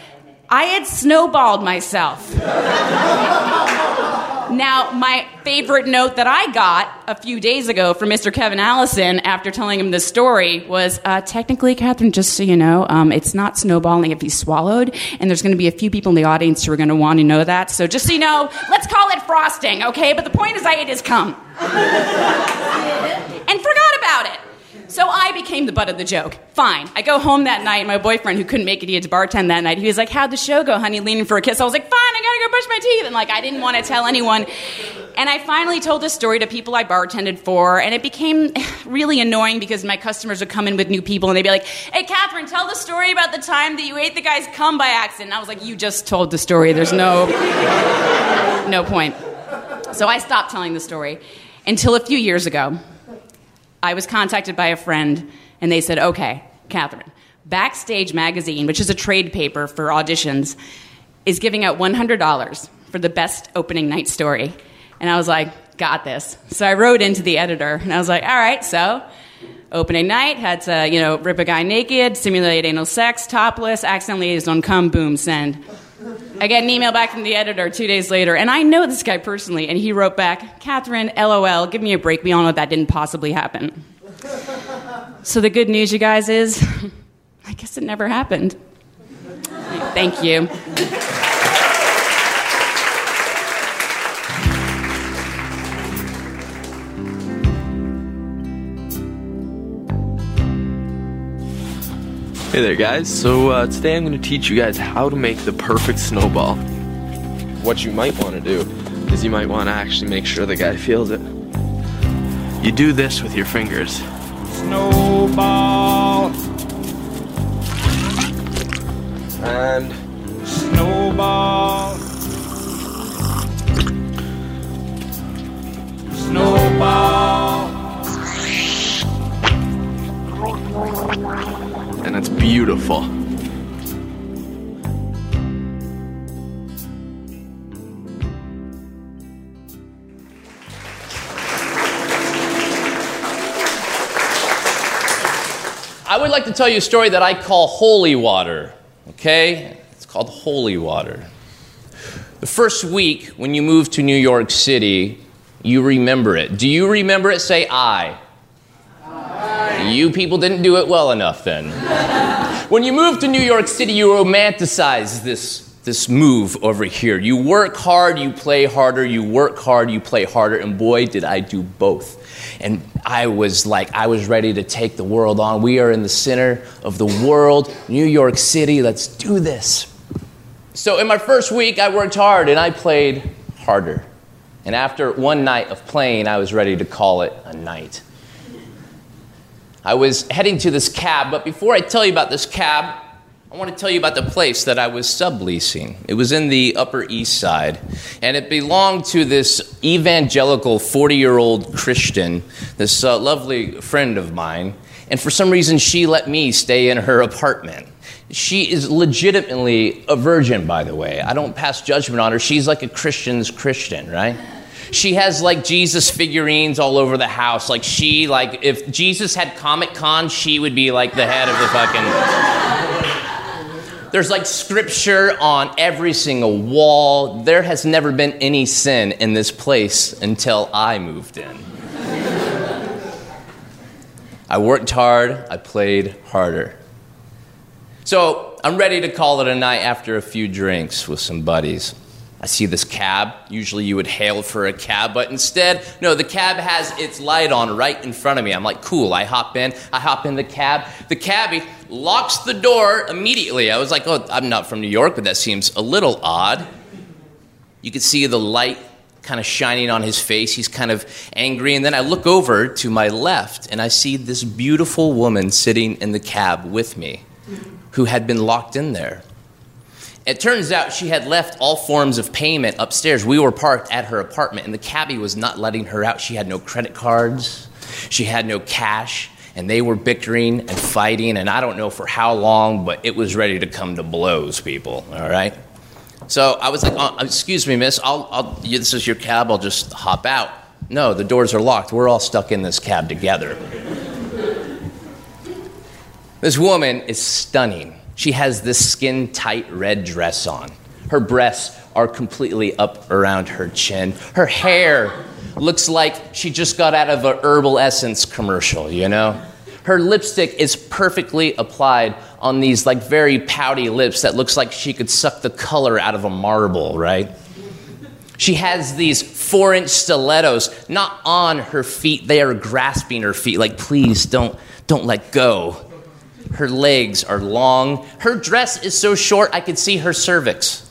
I had snowballed myself. Now, my favorite note that I got a few days ago from Mr. Kevin Allison after telling him this story was uh, technically, Catherine, just so you know, um, it's not snowballing if he's swallowed, and there's going to be a few people in the audience who are going to want to know that. So just so you know, let's call it frosting, okay? But the point is, I ate his cum and it. So I became the butt of the joke. Fine. I go home that night, my boyfriend, who couldn't make it, he had to bartend that night. He was like, How'd the show go, honey? Leaning for a kiss. I was like, Fine, I gotta go brush my teeth. And like, I didn't want to tell anyone. And I finally told this story to people I bartended for, and it became really annoying because my customers would come in with new people, and they'd be like, Hey, Catherine, tell the story about the time that you ate the guy's cum by accident. And I was like, You just told the story. There's no, no point. So I stopped telling the story until a few years ago. I was contacted by a friend, and they said, Okay, Catherine, Backstage Magazine, which is a trade paper for auditions, is giving out $100 for the best opening night story. And I was like, Got this. So I wrote into the editor, and I was like, All right, so opening night, had to, you know, rip a guy naked, simulate anal sex, topless, accidentally used on cum, boom, send. I get an email back from the editor two days later, and I know this guy personally, and he wrote back, Catherine, LOL, give me a break. We all know that didn't possibly happen. So the good news, you guys, is I guess it never happened. Thank you.
Hey there, guys. So uh, today I'm going to teach you guys how to make the perfect snowball. What you might want to do is you might want to actually make sure the guy feels it. You do this with your fingers.
Snowball,
And
snowball, snowball.
And it's beautiful.
I would like to tell you a story that I call holy water. Okay? It's called holy water. The first week when you move to New York City, you remember it. Do you remember it? Say I. You people didn't do it well enough then. when you moved to New York City, you romanticize this, this move over here. You work hard, you play harder, you work hard, you play harder, and boy, did I do both. And I was like, I was ready to take the world on. We are in the center of the world, New York City, let's do this. So, in my first week, I worked hard and I played harder. And after one night of playing, I was ready to call it a night. I was heading to this cab, but before I tell you about this cab, I want to tell you about the place that I was subleasing. It was in the Upper East Side, and it belonged to this evangelical 40 year old Christian, this uh, lovely friend of mine. And for some reason, she let me stay in her apartment. She is legitimately a virgin, by the way. I don't pass judgment on her. She's like a Christian's Christian, right? She has like Jesus figurines all over the house. Like she, like if Jesus had Comic Con, she would be like the head of the fucking. There's like scripture on every single wall. There has never been any sin in this place until I moved in. I worked hard, I played harder. So I'm ready to call it a night after a few drinks with some buddies. I see this cab. Usually you would hail for a cab, but instead, no, the cab has its light on right in front of me. I'm like, cool. I hop in. I hop in the cab. The cabbie locks the door immediately. I was like, oh, I'm not from New York, but that seems a little odd. You could see the light kind of shining on his face. He's kind of angry. And then I look over to my left and I see this beautiful woman sitting in the cab with me who had been locked in there. It turns out she had left all forms of payment upstairs. We were parked at her apartment, and the cabbie was not letting her out. She had no credit cards, she had no cash, and they were bickering and fighting, and I don't know for how long, but it was ready to come to blows, people, all right? So I was like, oh, Excuse me, miss, I'll, I'll, this is your cab, I'll just hop out. No, the doors are locked. We're all stuck in this cab together. This woman is stunning. She has this skin tight red dress on. Her breasts are completely up around her chin. Her hair looks like she just got out of a herbal essence commercial, you know? Her lipstick is perfectly applied on these like very pouty lips that looks like she could suck the color out of a marble, right? She has these four inch stilettos, not on her feet, they are grasping her feet, like, please don't, don't let go. Her legs are long. Her dress is so short I could see her cervix.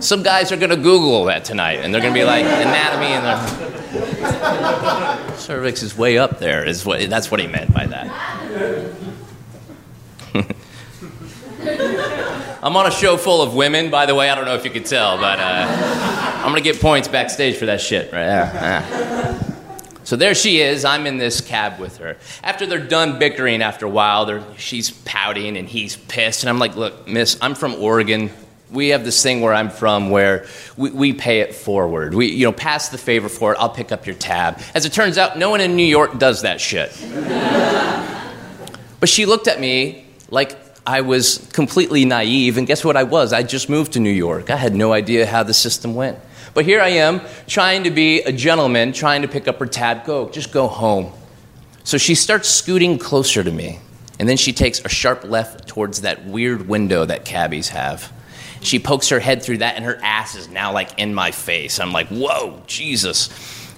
Some guys are gonna Google that tonight and they're gonna be like, anatomy and their cervix is way up there, is what, that's what he meant by that. I'm on a show full of women, by the way. I don't know if you could tell, but uh, I'm gonna get points backstage for that shit right there. Yeah. So there she is. I'm in this cab with her. After they're done bickering, after a while, she's pouting and he's pissed. And I'm like, look, miss, I'm from Oregon. We have this thing where I'm from where we, we pay it forward. We, you know, pass the favor forward. I'll pick up your tab. As it turns out, no one in New York does that shit. but she looked at me like I was completely naive. And guess what I was? I just moved to New York. I had no idea how the system went. But here I am, trying to be a gentleman, trying to pick up her tab. Go, just go home. So she starts scooting closer to me, and then she takes a sharp left towards that weird window that cabbies have. She pokes her head through that, and her ass is now like in my face. I'm like, whoa, Jesus.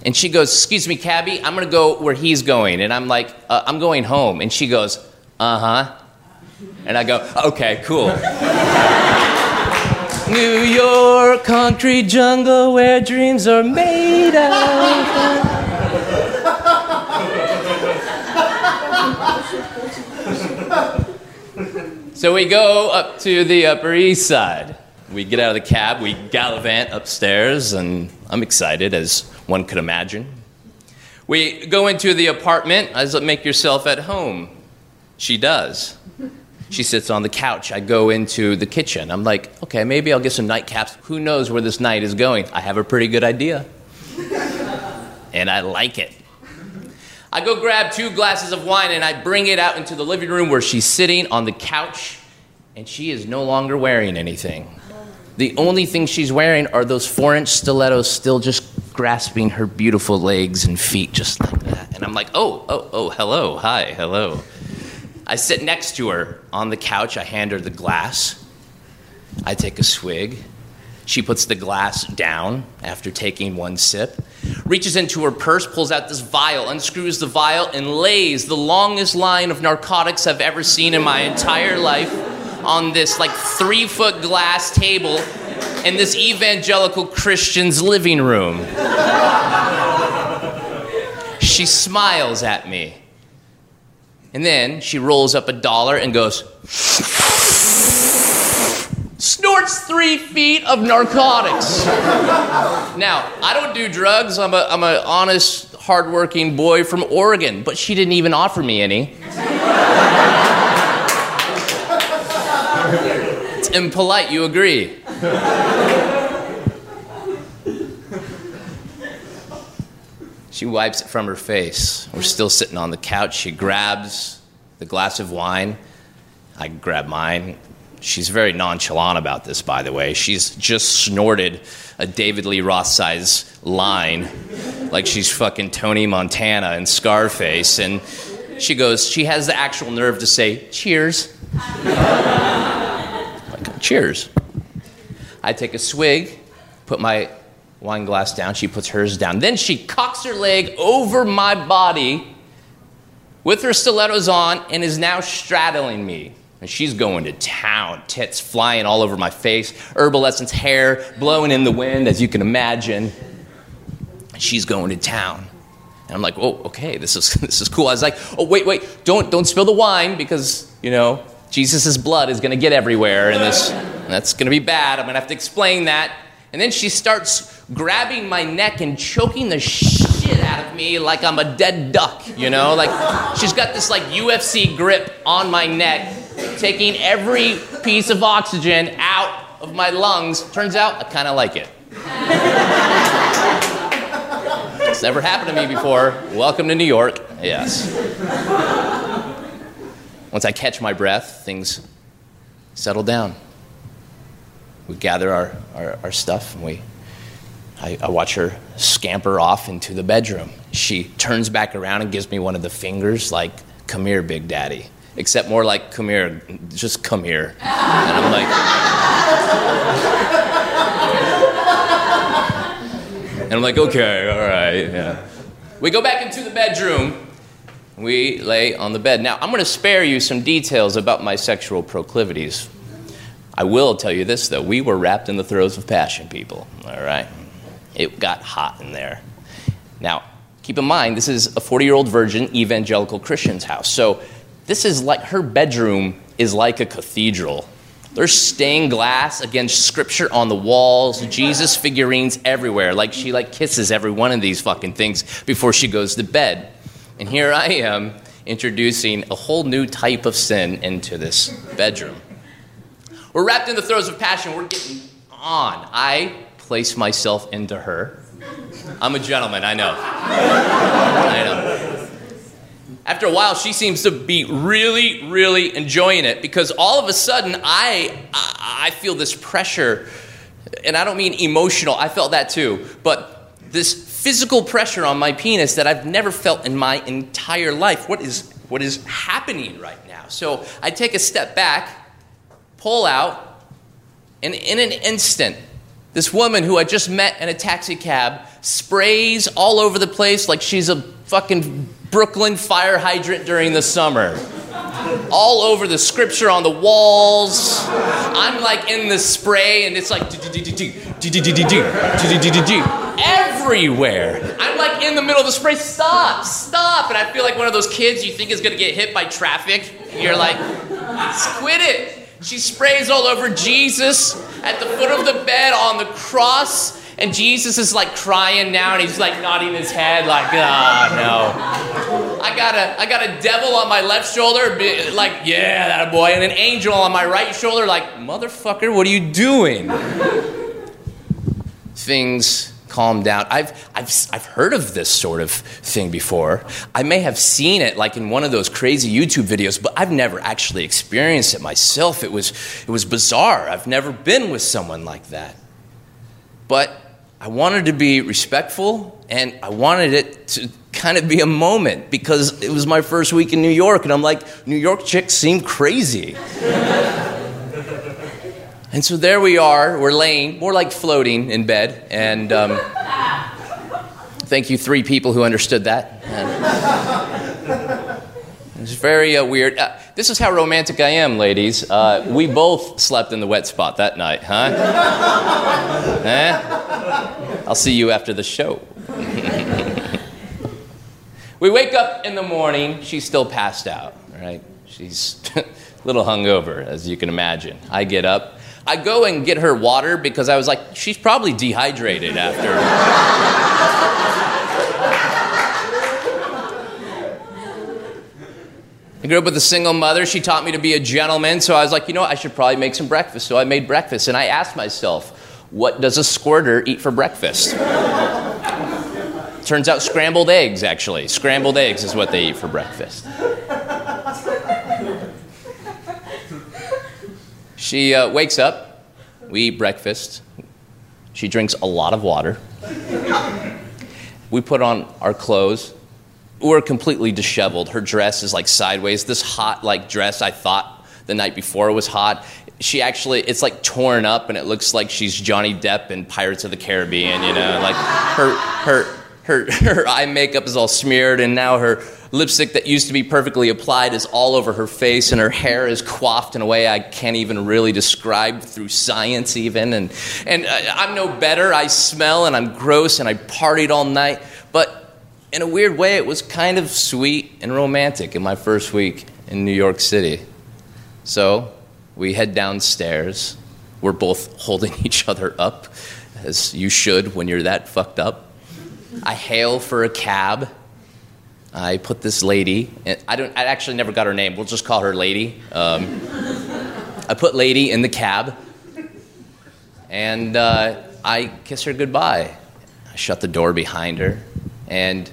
And she goes, Excuse me, cabbie, I'm gonna go where he's going. And I'm like, uh, I'm going home. And she goes, Uh huh. And I go, Okay, cool. New York, concrete jungle where dreams are made of. So we go up to the Upper East Side. We get out of the cab, we gallivant upstairs, and I'm excited, as one could imagine. We go into the apartment. Said, Make yourself at home. She does. She sits on the couch. I go into the kitchen. I'm like, okay, maybe I'll get some nightcaps. Who knows where this night is going? I have a pretty good idea. and I like it. I go grab two glasses of wine and I bring it out into the living room where she's sitting on the couch and she is no longer wearing anything. The only thing she's wearing are those four inch stilettos still just grasping her beautiful legs and feet just like that. And I'm like, oh, oh, oh, hello, hi, hello. I sit next to her on the couch. I hand her the glass. I take a swig. She puts the glass down after taking one sip, reaches into her purse, pulls out this vial, unscrews the vial, and lays the longest line of narcotics I've ever seen in my entire life on this like three foot glass table in this evangelical Christian's living room. She smiles at me. And then she rolls up a dollar and goes, snorts three feet of narcotics. now, I don't do drugs. I'm a, I'm an honest, hardworking boy from Oregon, but she didn't even offer me any. it's impolite, you agree. She wipes it from her face. We're still sitting on the couch. She grabs the glass of wine. I grab mine. She's very nonchalant about this, by the way. She's just snorted a David Lee Roth size line like she's fucking Tony Montana and Scarface. And she goes, she has the actual nerve to say, cheers. like, cheers. I take a swig, put my wine glass down. She puts hers down. Then she cocks her leg over my body with her stilettos on and is now straddling me. And she's going to town, tits flying all over my face, herbal essence hair blowing in the wind, as you can imagine. She's going to town. And I'm like, oh, okay, this is, this is cool. I was like, oh, wait, wait, don't, don't spill the wine because, you know, Jesus' blood is going to get everywhere and this, and that's going to be bad. I'm going to have to explain that. And then she starts grabbing my neck and choking the shit out of me like I'm a dead duck, you know? Like she's got this like UFC grip on my neck, taking every piece of oxygen out of my lungs. Turns out I kind of like it. It's never happened to me before. Welcome to New York. Yes. Once I catch my breath, things settle down. We gather our, our, our stuff and we I, I watch her scamper off into the bedroom. She turns back around and gives me one of the fingers, like, come here, Big Daddy. Except more like, come here, just come here. And I'm like, and I'm like, okay, all right, yeah. We go back into the bedroom. We lay on the bed. Now, I'm going to spare you some details about my sexual proclivities. I will tell you this, though. We were wrapped in the throes of passion, people. All right? It got hot in there. Now, keep in mind, this is a 40 year old virgin evangelical Christian's house. So, this is like her bedroom is like a cathedral. There's stained glass against scripture on the walls, Jesus figurines everywhere. Like she like kisses every one of these fucking things before she goes to bed. And here I am introducing a whole new type of sin into this bedroom. We're wrapped in the throes of passion. We're getting on. I place myself into her. I'm a gentleman, I know. I know. After a while, she seems to be really, really enjoying it because all of a sudden, I, I, I feel this pressure, and I don't mean emotional. I felt that too, but this physical pressure on my penis that I've never felt in my entire life. What is what is happening right now? So I take a step back, pull out, and in an instant, this woman who I just met in a taxi cab sprays all over the place like she's a fucking Brooklyn fire hydrant during the summer. All over the scripture on the walls. I'm like in the spray and it's like everywhere. I'm like in the middle of the spray. Stop, stop. And I feel like one of those kids you think is gonna get hit by traffic. You're like, quit it. She sprays all over Jesus at the foot of the bed on the cross. And Jesus is like crying now, and he's like nodding his head, like, ah, no. I got a, I got a devil on my left shoulder, like, yeah, that boy, and an angel on my right shoulder, like, motherfucker, what are you doing? Things calm down. I've, I've, I've heard of this sort of thing before. I may have seen it like in one of those crazy YouTube videos, but I've never actually experienced it myself. It was, it was bizarre. I've never been with someone like that. But I wanted to be respectful and I wanted it to kind of be a moment because it was my first week in New York and I'm like, New York chicks seem crazy. And so there we are. We're laying, more like floating in bed. And um, thank you, three people who understood that. And it's very uh, weird. Uh, this is how romantic I am, ladies. Uh, we both slept in the wet spot that night, huh? eh? I'll see you after the show. we wake up in the morning. She's still passed out, right? She's a little hungover, as you can imagine. I get up. I go and get her water because I was like, she's probably dehydrated after. I grew up with a single mother. She taught me to be a gentleman. So I was like, you know what? I should probably make some breakfast. So I made breakfast. And I asked myself, what does a squirter eat for breakfast? Turns out scrambled eggs, actually. Scrambled eggs is what they eat for breakfast. She uh, wakes up. We eat breakfast. She drinks a lot of water. We put on our clothes we're completely disheveled. Her dress is like sideways. This hot like dress I thought the night before was hot. She actually it's like torn up and it looks like she's Johnny Depp in Pirates of the Caribbean, you know. Like her her her her eye makeup is all smeared and now her lipstick that used to be perfectly applied is all over her face and her hair is coiffed in a way I can't even really describe through science even and and uh, I'm no better. I smell and I'm gross and I partied all night, but in a weird way, it was kind of sweet and romantic in my first week in New York City. So we head downstairs. We're both holding each other up, as you should when you're that fucked up. I hail for a cab. I put this lady, I don't. I actually never got her name. We'll just call her Lady. Um, I put Lady in the cab, and uh, I kiss her goodbye. I shut the door behind her, and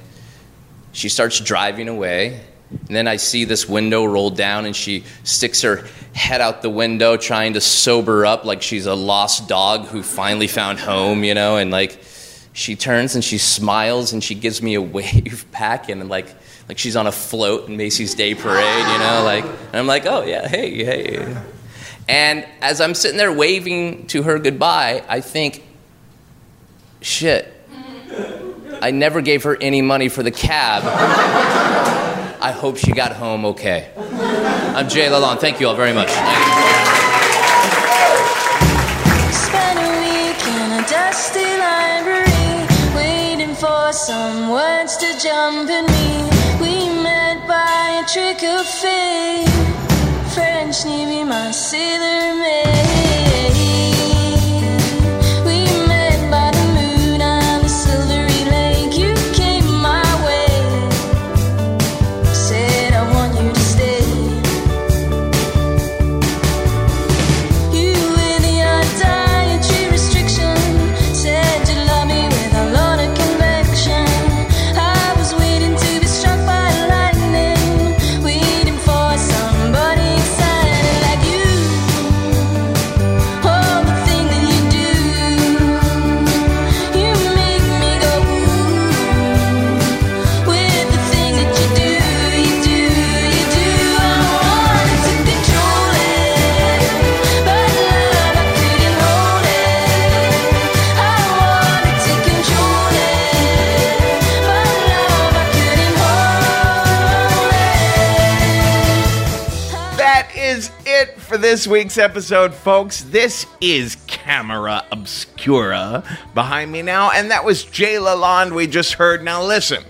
she starts driving away. And then I see this window roll down, and she sticks her head out the window, trying to sober up like she's a lost dog who finally found home, you know. And like, she turns and she smiles and she gives me a wave back, and like, like she's on a float in Macy's Day Parade, you know. Like, and I'm like, oh yeah, hey, hey. And as I'm sitting there waving to her goodbye, I think, shit, I never gave her any money for the cab. I hope she got home okay. I'm Jay Lalonde. Thank you all very much.
Some words to jump in me. We met by a trick of fate. French Navy, my sailor maid.
This week's episode, folks. This is Camera Obscura behind me now, and that was Jay Lalonde we just heard. Now, listen,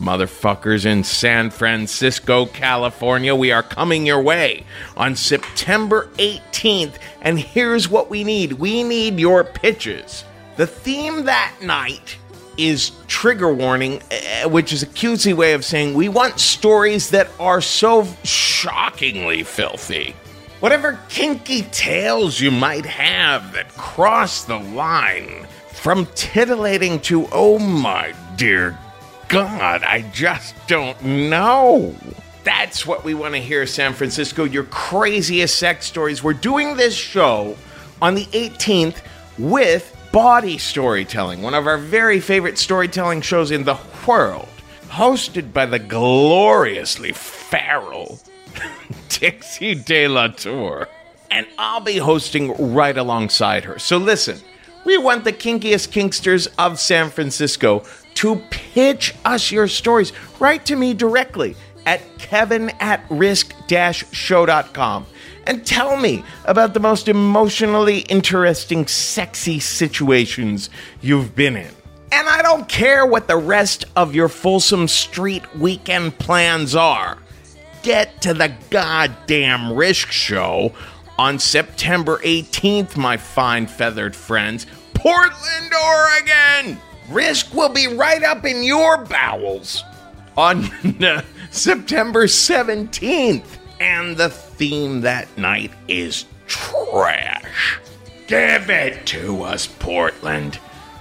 motherfuckers in San Francisco, California, we are coming your way on September 18th, and here's what we need we need your pitches. The theme that night is trigger warning, eh, which is a cutesy way of saying we want stories that are so shockingly filthy. Whatever kinky tales you might have that cross the line from titillating to, oh my dear God, I just don't know. That's what we want to hear, San Francisco. Your craziest sex stories. We're doing this show on the 18th with Bawdy Storytelling, one of our very favorite storytelling shows in the world, hosted by the gloriously feral Dixie De La Tour. and I'll be hosting right alongside her. So listen, we want the kinkiest kinksters of San Francisco to pitch us your stories. Write to me directly at kevin at risk show.com and tell me about the most emotionally interesting, sexy situations you've been in. And I don't care what the rest of your Folsom Street weekend plans are. Get to the goddamn Risk Show on September 18th, my fine feathered friends. Portland, Oregon! Risk will be right up in your bowels on uh, September 17th. And the theme that night is trash. Give it to us, Portland.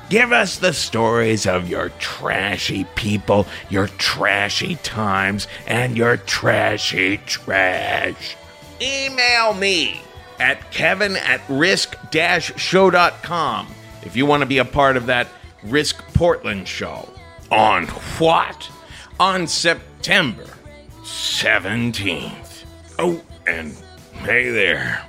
Give us the stories of your trashy people, your trashy times, and your trashy trash. Email me at kevin at risk show.com if you want to be a part of that Risk Portland show. On what? On September 17th. Oh, and hey there.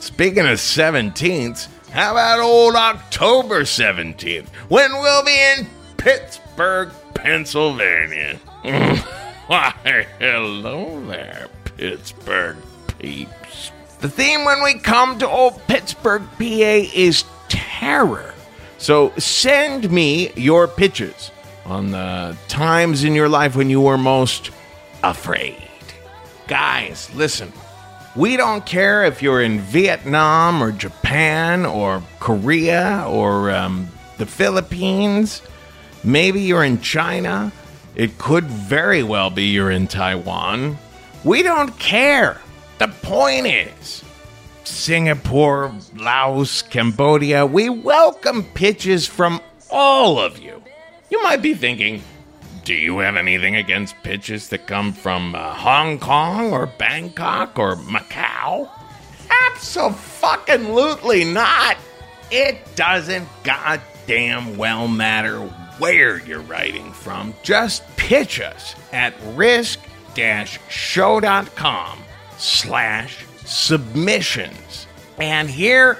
Speaking of 17th, how about old October 17th when we'll be in Pittsburgh, Pennsylvania? Why, hello there, Pittsburgh peeps. The theme when we come to old Pittsburgh, PA is terror. So send me your pitches on the times in your life when you were most afraid. Guys, listen. We don't care if you're in Vietnam or Japan or Korea or um, the Philippines. Maybe you're in China. It could very well be you're in Taiwan. We don't care. The point is Singapore, Laos, Cambodia, we welcome pitches from all of you. You might be thinking, do you have anything against pitches that come from uh, Hong Kong or Bangkok or Macau? Absolutely not. It doesn't goddamn well matter where you're writing from. Just pitch us at risk-show.com slash submissions. And here,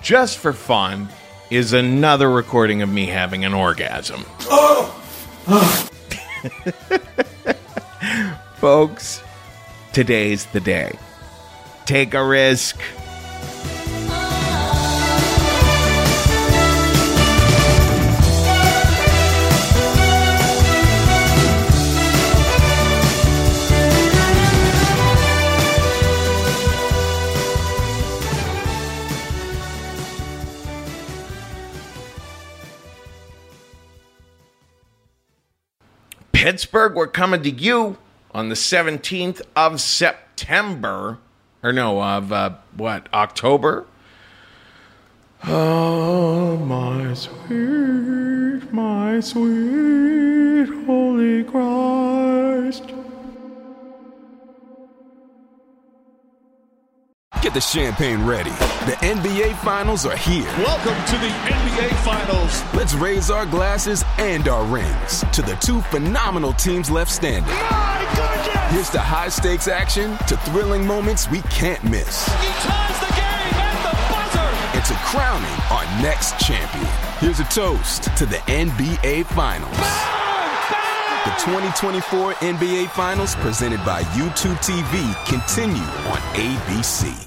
just for fun, is another recording of me having an orgasm. Folks, today's the day. Take a risk. Pittsburgh, we're coming to you on the 17th of September. Or no, of uh, what, October? Oh, my sweet, my sweet Holy Christ.
Get the champagne ready. The NBA Finals are here.
Welcome to the NBA Finals.
Let's raise our glasses and our rings to the two phenomenal teams left standing.
My goodness!
Here's the high stakes action, to thrilling moments we can't miss,
He ties the game at the buzzer.
and to crowning our next champion. Here's a toast to the NBA Finals. The 2024 NBA Finals, presented by YouTube TV, continue on ABC.